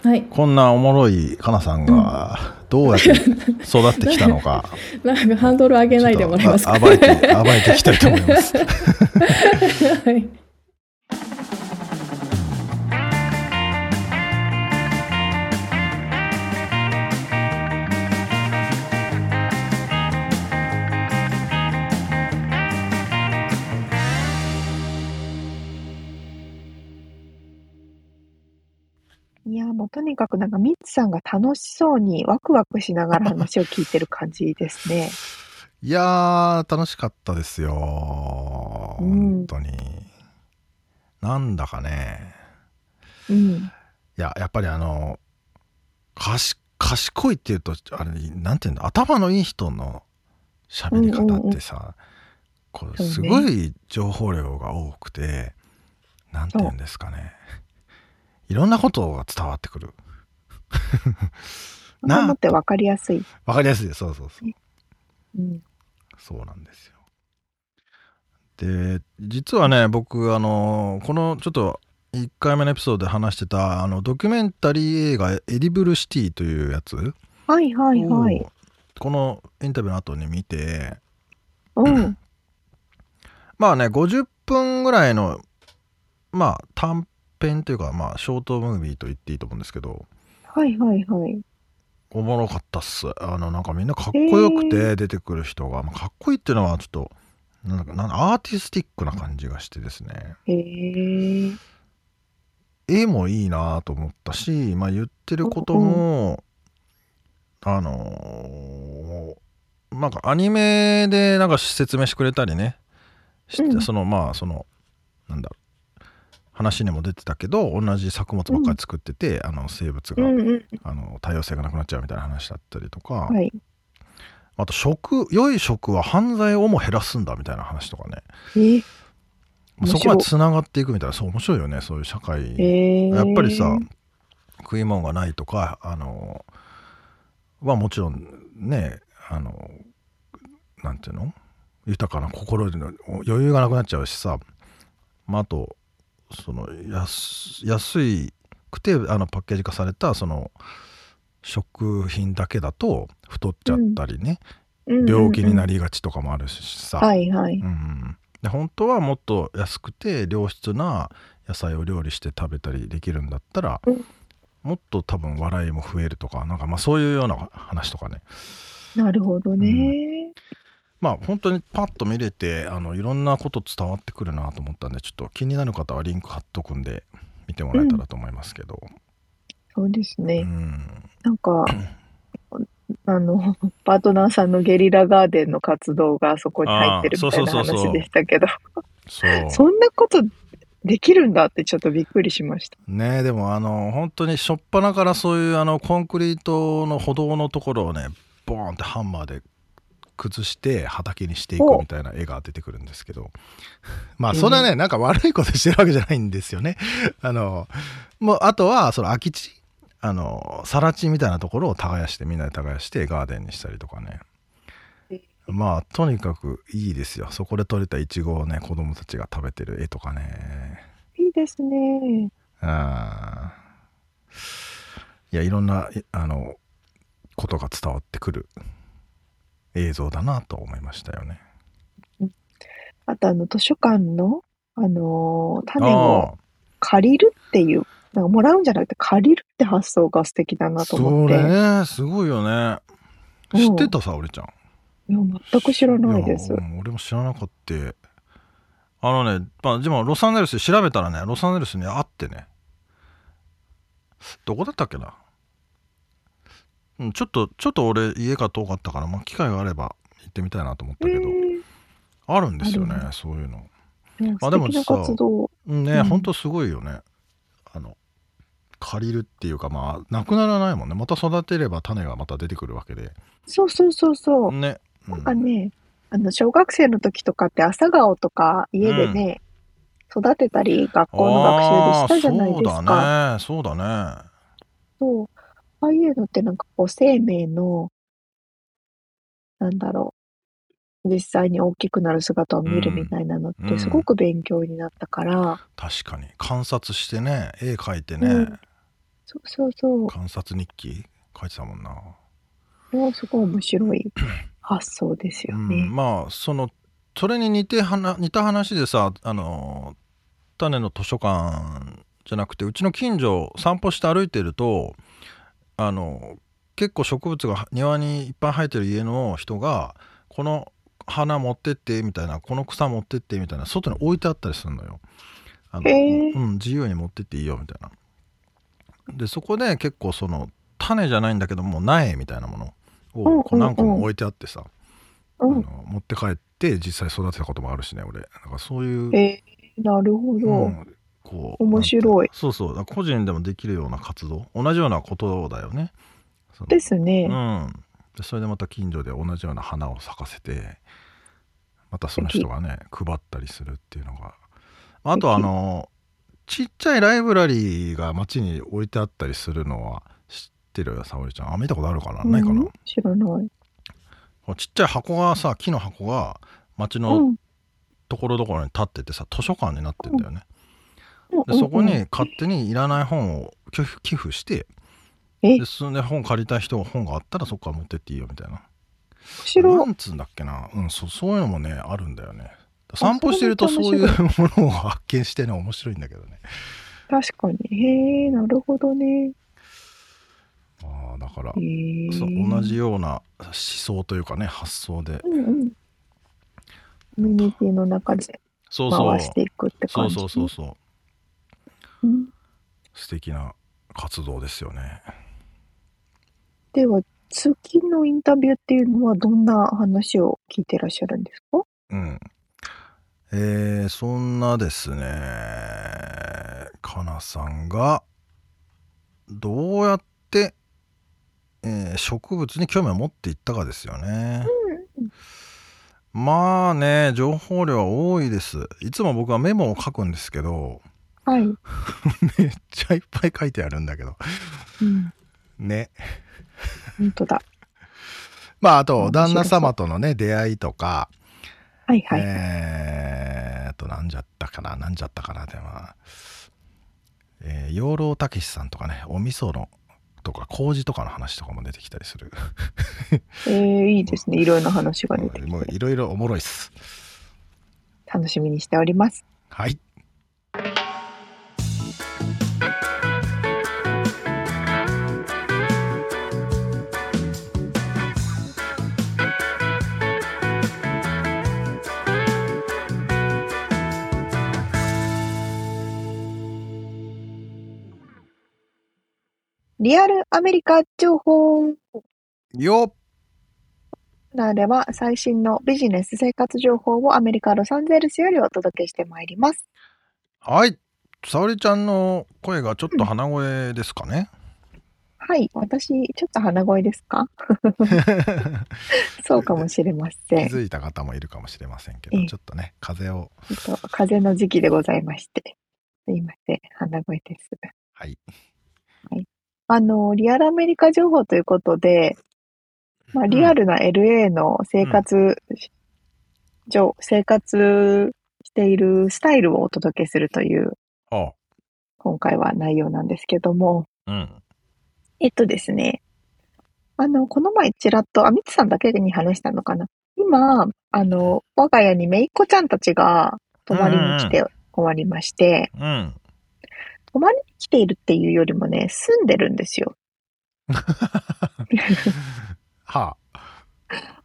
はい、こんなおもろいかなさんが、どうやって育ってきたのか。<laughs> なんかハンドル上げないでもらえますか？暴いて暴いていきたいと思います。<laughs> はいもうとにかくなんかミッツさんが楽しそうにワクワクしながら話を聞いてる感じですね。<laughs> いやー、楽しかったですよ。うん、本当に。なんだかね。うん。いや、やっぱりあの、賢いっていうと、あれ、なんていうの、頭のいい人の喋り方ってさ、うんうんうん、こうすごい情報量が多くて、ね、なんていうんですかね。いろんなことが伝わってくる。<laughs> なもって分かりやすい。分かりやすいそうそうそう。うん、そうなんですよ。で実はね僕あのこのちょっと1回目のエピソードで話してたあのドキュメンタリー映画「エディブルシティ」というやつはいはいはいこのインタビューの後に見て、うん、まあね50分ぐらいのまあ短編というかまあショートムービーと言っていいと思うんですけどはいはいはい。おもろかったっす。あのなんかみんなかっこよくて出てくる人が、まあ、かっこいいっていうのはちょっとなんかなんアーティスティックな感じがしてですね。へ絵もいいなと思ったし、まあ、言ってることも、うん、あのー、なんかアニメでなんか説明してくれたりね、うん、そのまあそのなんだろう話にも出てたけど同じ作物ばっかり作ってて、うん、あの生物が、うんうん、あの多様性がなくなっちゃうみたいな話だったりとか、はい、あと食良い食は犯罪をも減らすんだみたいな話とかね。そこまでつながっていくみたいなそう面白いよねそういう社会、やっぱりさ食い物がないとかあのはもちろんねあのなんていうの？豊かな心の余裕がなくなっちゃうしさ、まあ、あとその安安いくてあのパッケージ化されたその食品だけだと太っちゃったりね、うん、病気になりがちとかもあるしさ、はいはい、うん、で本当はもっと安くて良質な野菜を料理して食べたりできるんだったら、うん、もっと多分笑いも増えるとかなんかまあそういうような話とかね。なるほどね、うん、まあ本当にパッと見れてあのいろんなこと伝わってくるなと思ったんでちょっと気になる方はリンク貼っとくんで見てもらえたらと思いますけど、そうですね。うん、なんか、あの、パートナーさんのゲリラガーデンの活動がそこに入ってるみたいな話でしたけど、そんなことできるんだってちょっとびっくりしました。ねでもあの、本当に初っ端からそういうあのコンクリートの歩道のところをね、ボーンってハンマーで崩して畑にしていくみたいな絵が出てくるんですけど。<laughs> まあそれはね、なんか悪いことしてるわけじゃないんですよね。<laughs> あのもうあとはその空き地あの更地みたいなところを耕してみんなで耕してガーデンにしたりとかね。まあとにかくいいですよ。そこで採れたいちごをね子供たちが食べてる絵とかね。いいですね。あ。いやいろんなあのことが伝わってくる映像だなと思いましたよね。あとあの図書館のあの種を借りるっていうなんかもらうんじゃなくて借りるって発想が素敵だなと思って。それね、すごいよね。知ってたさ、俺ちゃん？いや、全く知らないです。俺も知らなかった。あのね、まあ、でもロサンゼルスで調べたらね、ロサンゼルスにあってね。どこだったっけな？うん、ちょっと、ちょっと俺家が遠かったから、まあ、機会があれば行ってみたいなと思ったけど、あるんですよね、そういうの。あでもさ、ね、ほん。とすごいよね。あの借りるっていうかまあなくならないもんね。また育てれば種がまた出てくるわけで。そうそうそうそう。ね、うん、なんかねあの小学生の時とかって朝顔とか家でね、うん、育てたり学校の学習でしたじゃないですか。そうだね。そうだね。そうああいうのってなんかこう生命のなんだろう実際に大きくなる姿を見るみたいなのってすごく勉強になったから、確かに。観察してね絵描いてね、うん、そうそうそう。観察日記？書いてたもんな。もうすごい面白い <clears throat> 発想ですよね、うん、まあそのそれに似ては似た話でさあの種の図書館じゃなくてうちの近所散歩して歩いてるとあの結構植物が庭にいっぱい生えてる家の人がこの花持ってってみたいなこの草持ってってみたいな外に置いてあったりするのよ。あの、うん、自由に持ってっていいよみたいな。でそこで結構その種じゃないんだけども苗みたいなものをこう何個も置いてあってさ、あの持って帰って実際育てたこともあるしね俺。なんかそういうえー、なるほど、うん、こう面白い。そうそう。個人でもできるような活動。同じようなことだよね。ですね。うん。それでまた近所で同じような花を咲かせてまたその人がね配ったりするっていうのが。あとあのちっちゃいライブラリーが街に置いてあったりするのは知ってるよ沙織ちゃん。あ見たことあるかな、ないかな？知らない。ちっちゃい箱がさ木の箱が街のところどころに立っててさ図書館になってんだよね、でそこに勝手にいらない本を寄付してでそんで本借りた人が本があったらそこから持ってっていいよみたいな。なんつうんだっけな、うん、そそういうのもねあるんだよね。散歩してるとそういうものを発見してね面白いんだけどね。確かに。へえなるほどね。ああだからそう同じような思想というかね発想で、うんうん、コミュニティの中で回していくって感じそうそうそうそう、うん、素敵な活動ですよね。では次のインタビューっていうのはどんな話を聞いてらっしゃるんですか？うん。えー、そんなですね。かなさんがどうやって、えー、植物に興味を持っていったかですよね。うん、まあね情報量は多いです。いつも僕はメモを書くんですけど、はい、<laughs> めっちゃいっぱい書いてあるんだけど、うん、ね。本当だ。<laughs> まああと旦那様とのね出会いとか、はいはい、えー、あとなんじゃったかな。なんじゃったかなでまあえー、養老たけしさんとかねお味噌のとか麹とかの話とかも出てきたりする。えー、いいですね。<laughs> いろいろな話が出てきて。もういろいろおもろいっす。楽しみにしております。はいリアルアメリカ情報。よなでは最新のビジネス生活情報をアメリカ・ロサンゼルスよりお届けしてまいります。はい。沙織ちゃんの声がちょっと鼻声ですかね。うん、はい。私、ちょっと鼻声ですか？<laughs> そうかもしれません。気づいた方もいるかもしれませんけど、ちょっとね、風邪を。風邪の時期でございまして。すいません。鼻声です。はい。あの、リアルアメリカ情報ということで、まあ、リアルな LA の生活上、生活しているスタイルをお届けするという、今回は内容なんですけども、うん、えっとですね、あの、この前ちらっと、あ、みつさんだけに話したのかな。今、あの、我が家にめいっ子ちゃんたちが泊まりに来て終わりまして、うん、泊まりに来ているっていうよりもね、住んでるんですよ。<laughs> はあ。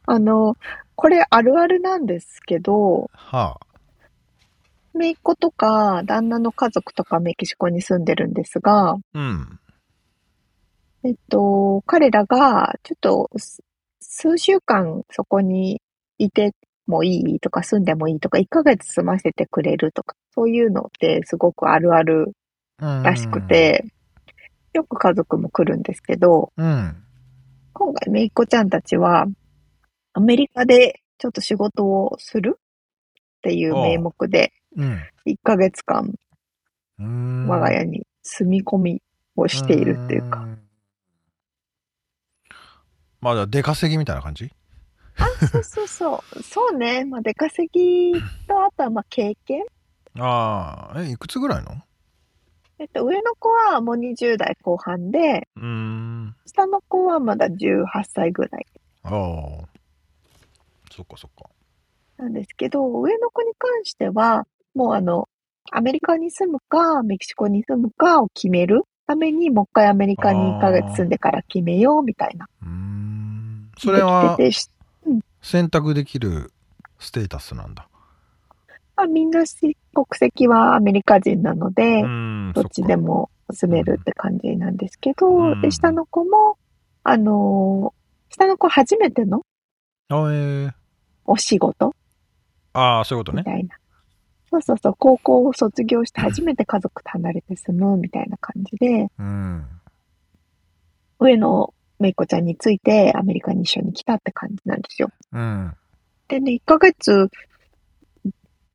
あの、これあるあるなんですけど、はあ。姪っ子とか旦那の家族とかメキシコに住んでるんですが、うん。えっと、彼らがちょっと数週間そこにいてもいいとか住んでもいいとか1ヶ月住ませてくれるとかそういうのってすごくあるあるらしくて、よく家族も来るんですけど、うん、今回めいっ子ちゃんたちは、アメリカでちょっと仕事をするっていう名目で、1ヶ月間、我が家に住み込みをしているっていうか。まあ、出稼ぎみたいな感じ？あ、そうそうそう。そうね。まあ、出稼ぎと、あとはまあ経験？ああ、え、いくつぐらいの？えっと、上の子はもう20代後半で、うん。下の子はまだ18歳ぐらい。ああ。そっかそっか。なんですけど、上の子に関しては、もうあの、アメリカに住むか、メキシコに住むかを決めるために、もう一回アメリカに1ヶ月住んでから決めようみたいな。うん。それは、選択できるステータスなんだ。まあ、みんな国籍はアメリカ人なので、どっちでも住めるって感じなんですけど、で、下の子も、あのー、下の子初めてのお仕事ああ、そういうことね。みたいな。そうそうそう、高校を卒業して初めて家族と離れて住むみたいな感じで、うん、上のめいこちゃんについてアメリカに一緒に来たって感じなんですよ。うん、でね、1ヶ月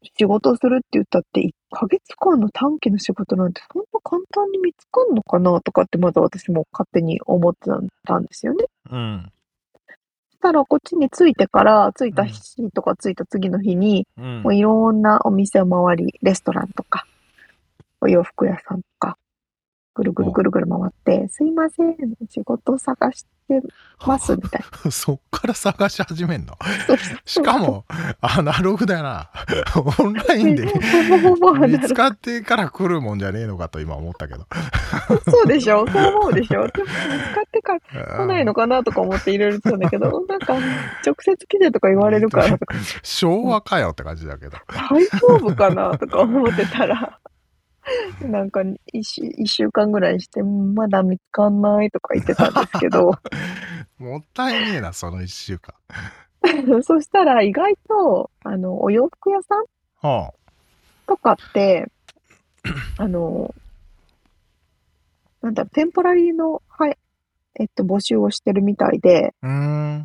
仕事するって言ったって、1ヶ月間の短期の仕事なんてそんな簡単に見つかんのかなとかってまだ私も勝手に思ってたんですよね。うん。そしたらこっちに着いてから、着いた日とか着いた次の日に、うん、もういろんなお店を回り、レストランとか、お洋服屋さんとか、ぐるぐるぐるぐる回って、すいません、仕事探ししてますみたいな。<laughs> そっから探し始めんの？しかも、アナログだな。オンラインで見つかってから来るもんじゃねえのかと今思ったけど。そうでしょそう思うでしょでも見つかってから <laughs> 来ないのかなとか思っていろいろ言ってたんだけど、なんか直接来てとか言われるから昭和かよって感じだけど。大丈夫かなとか思ってたら。<laughs> なんか一週一週間ぐらいして、まだ見つかんないとか言ってたんですけど。<laughs> もったいねえな、その一週間。<laughs> そしたら意外と、あの、お洋服屋さん、はあ、とかって、あの、なんだテンポラリーの、はい、えっと、募集をしてるみたいで、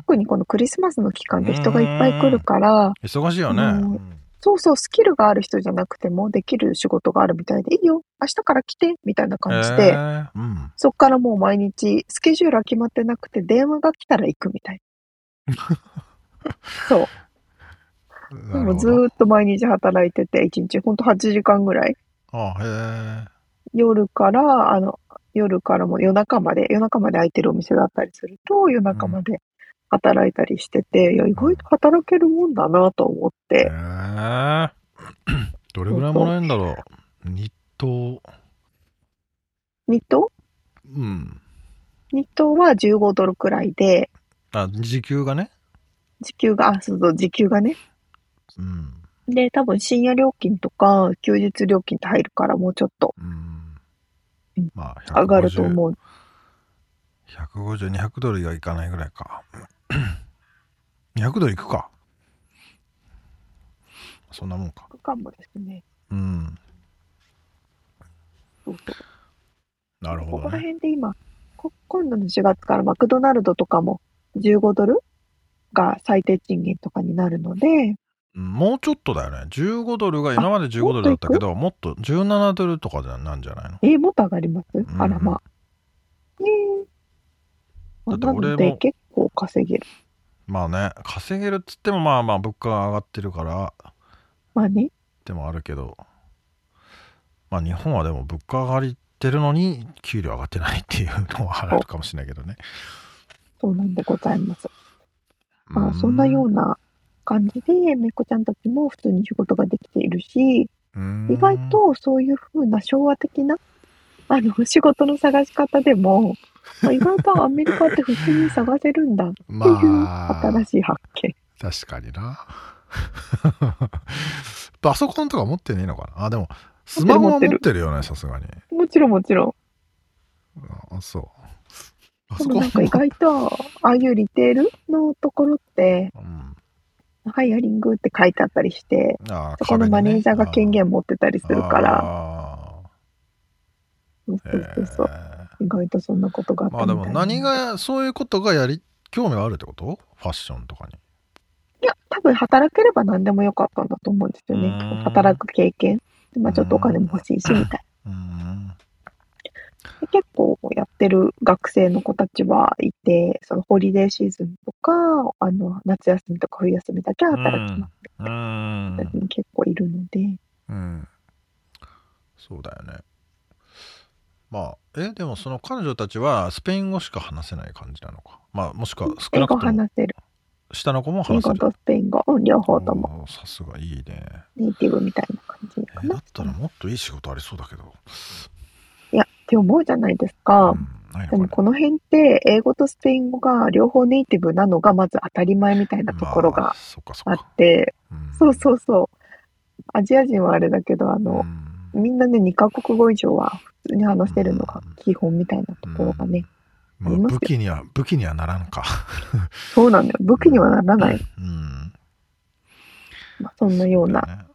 特にこのクリスマスの期間って人がいっぱい来るから、忙しいよね。そうそう、スキルがある人じゃなくてもできる仕事があるみたいで、いいよ、明日から来て、みたいな感じで、えーうん、そっからもう毎日、スケジュールは決まってなくて、電話が来たら行くみたいな。<laughs> そう。でもずーっと毎日働いてて、1日ほんと8時間ぐらい。あへ夜から、あの、夜からも夜中まで、夜中まで空いてるお店だったりすると、夜中まで働いたりしてて、いや、意外と働けるもんだなと思って。へえ <clears throat> どれぐらいもらえるんだろう。日当。日当うん。日当は15ドルくらいで。あ、時給がね。時給が、あ、そうそう、時給がね。うん。で、多分深夜料金とか休日料金って入るからもうちょっと、うん、まあ、上がると思う。150、200ドルはいかないぐらいか。200ドルいくか。そんなもんか。くかもですね。うん。そうそう。なるほど、ね、ここら辺で今、今度の4月からマクドナルドとかも15ドルが最低賃金とかになるので、もうちょっとだよね。15ドルが今まで15ドルだったけど、もっと17ドルとかなんじゃないの？えー、もっと上がります、うん、あらまあ。えー、だって俺も結構稼げる。まあね、稼げるっつってもまあまあ物価が上がってるから。まあね。でもあるけど、まあ日本はでも物価上がってるのに給料上がってないっていうのはあるかもしれないけどね。そうなんでございます。まあそんなような感じで、めいこちゃんたちも普通に仕事ができているし、意外とそういうふうな昭和的な、あの、仕事の探し方でも、まあ、意外とアメリカって普通に探せるんだっていう新しい発見。まあ、確かにな。<laughs> パソコンとか持ってねえのかな？あ、でも、スマホは持ってるよね、さすがに。もちろんもちろん。あ、そう。でもなんか意外と、ああいうリテールのところって、うん、ハイアリングって書いてあったりして、そこのマネージャーが権限持ってたりするから、そうそうそう。意外とそんなことがあったまあでも何が、そういうことがやり、興味があるってこと？ファッションとかに。いや、多分働ければ何でもよかったんだと思うんですよね。働く経験。まあちょっとお金も欲しいし、みたいな。結構やってる学生の子たちはいて、そのホリデーシーズンとか、あの、夏休みとか冬休みだけ働きますって、結構いるので。うん。そうだよね。まあ、え、でもその彼女たちはスペイン語しか話せない感じなのか？まあ、もしくは少なくとも。話せる。下の子も話せる。英語とスペイン語、うん、両方とも。さすがいいね。ネイティブみたいな感じかな。えだったらもっといい仕事ありそうだけど。いや、って思うじゃないですか。うんでもこの辺って英語とスペイン語が両方ネイティブなのがまず当たり前みたいなところがあって、そうそうそう。アジア人はあれだけど、あの、みんなね、2カ国語以上は普通に話してるのが基本みたいなところがね。まあ、武器には、武器にはならんか。そうなんだよ。武器にはならない。うん。まあ、そんなような、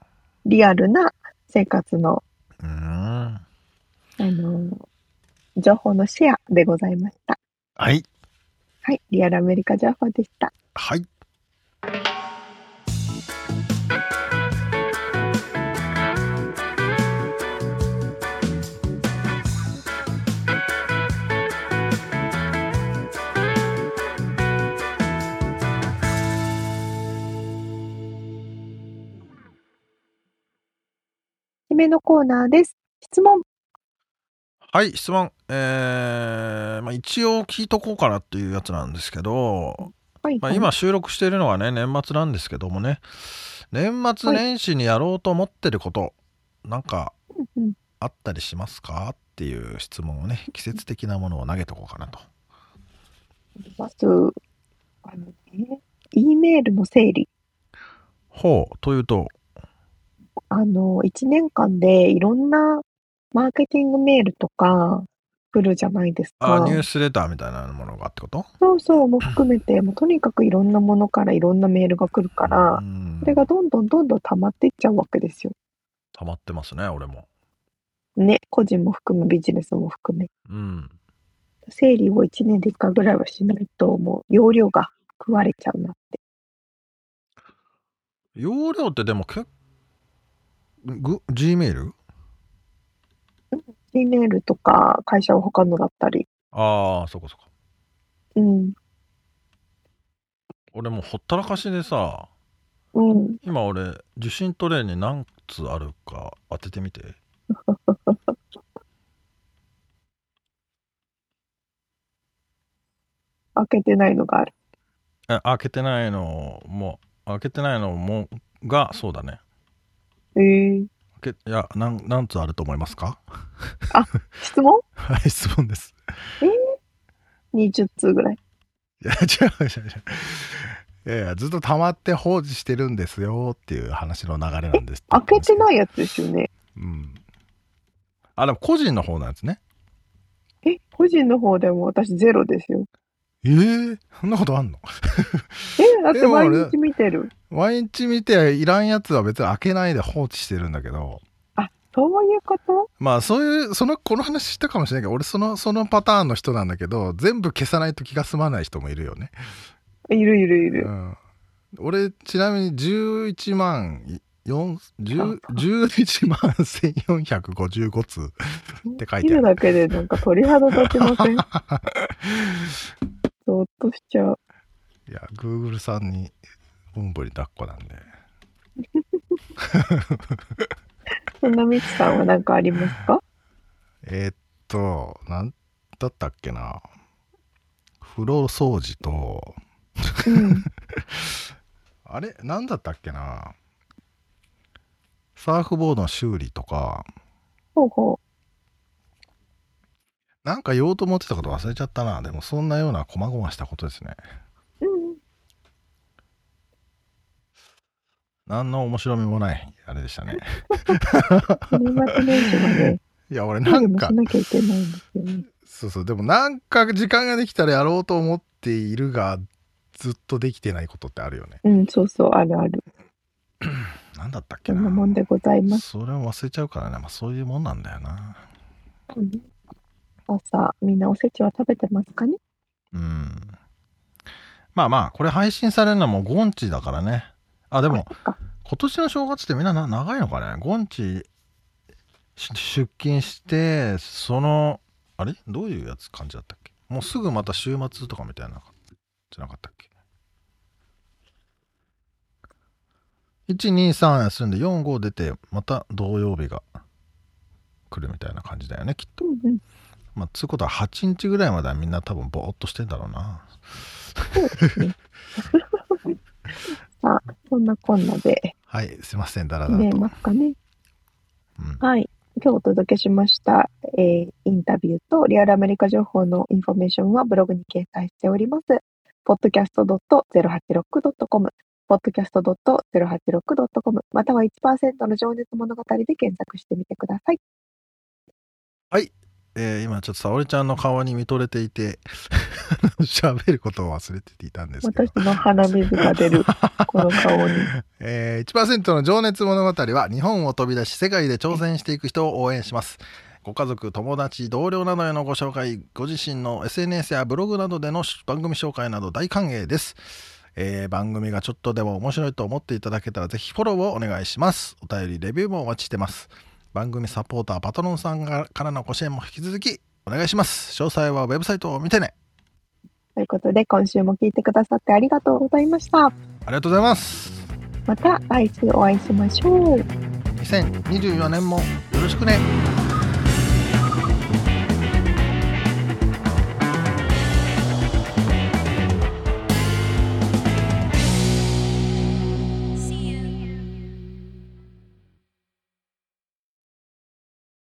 リアルな生活の、うん、あの、情報のシェアでございました。はい。はい、リアルアメリカ情報でした。はい。めのコーナーです。質問はい質問えー、まあ、一応聞いとこうかなっていうやつなんですけど、はい、まあ、今収録しているのはね年末なんですけどもね年末年始にやろうと思ってること、はい、なんかあったりしますかっていう質問をね季節的なものを投げておこうかなと。まずあのね E メールの整理。ほうというとあの1年間でいろんなマーケティングメールとか来るじゃないですか。あ、ニュースレターみたいなものがってこと？そうそう、も含めて、もうとにかくいろんなものからいろんなメールが来るから、それがどんどんどんどん溜まっていっちゃうわけですよ。溜まってますね、俺も。ね、個人も含む、ビジネスも含め。うん。整理を1年で1回ぐらいはしないと、もう容量が食われちゃうなって。容量ってでも結構、G メール G メールとか、会社は他のだったり。ああ、そこそこ。うん。俺もほったらかしでさ、うん。今俺、受信トレイに何通あるか当ててみて。<laughs> 開けてないのがある。え、開けてないのも、開けてないのも、が、そうだね。ええー。けいや何何つあると思いますか？あ質問？<laughs> はい質問です。えー、20通ぐらい。いや違う違う違う。いやいやずっと溜まって放置してるんですよっていう話の流れなんです。開けてないやつですよね。うん。あでも個人の方なんですね。え個人の方でも私ゼロですよえー、そんなことあんの？えだって毎日見てる。毎日見ていらんやつは別に開けないで放置してるんだけど。あ、そういうこと？まあそういう、その、この話したかもしれないけど、俺その、そのパターンの人なんだけど、全部消さないと気が済まない人もいるよね。いるいるいる。うん、俺、ちなみに11万、11万1455通って書いてある。見るだけでなんか鳥肌立ちません？<laughs> そっとしちゃう。いや、Google さんにおんぶに抱っこなんで。そんなみつさんは何かありますか？えー、っと、なんだったっけな。風呂掃除と、うん、<laughs> あれ？なんだったっけな。サーフボードの修理とか、ほうほう。なんか言おうと思ってたこと忘れちゃったな。でもそんなような細々したことですね。うん。何の面白みもない、あれでしたね。<laughs> いや、俺なんか、そうそう、でもなんか時間ができたらやろうと思っているが、ずっとできてないことってあるよね。うん、そうそう、あるある。<clears throat> なんだったっけな。そんなもんでございます。それを忘れちゃうからね。まあそういうもんなんだよな。うん朝、みんなおせちは食べてますかね？うん。まあまあ、これ配信されるのはもうゴンチだからね。あ、でも、今年の正月ってみんな長いのかね？ゴンチ出勤して、その、あれ？どういうやつ感じだったっけ？もうすぐまた週末とかみたいな、じゃなかったっけ ?1、2、3休んで4、5出て、また土曜日が来るみたいな感じだよね、きっと。うんうんまあ、つうことは8日ぐらいまではみんな多分ぼーっとしてんだろうな。<laughs> あ、そんなこんなで。はい、すいません、だらだらと。ますかね。うん、はい。今日お届けしました、えー、インタビューとリアルアメリカ情報のインフォメーションはブログに掲載しております。podcast.086.com podcast.086.com または1%の情熱物語で検索してみてください。はい。えー、今ちょっと沙織ちゃんの顔に見とれていて <laughs> 喋ることを忘れていたんですけど私の鼻水が出る <laughs> この顔に、えー、1%の情熱物語は日本を飛び出し世界で挑戦していく人を応援しますご家族、友達、同僚などへのご紹介、ご自身の SNS やブログなどでの番組紹介など大歓迎です。えー、番組がちょっとでも面白いと思っていただけたらぜひフォローをお願いします。お便り、レビューもお待ちしてます。番組サポーターパトロンさんからのご支援も引き続きお願いします。詳細はウェブサイトを見てね。ということで今週も聞いてくださってありがとうございました。ありがとうございます。また来週お会いしましょう。2024年もよろしくね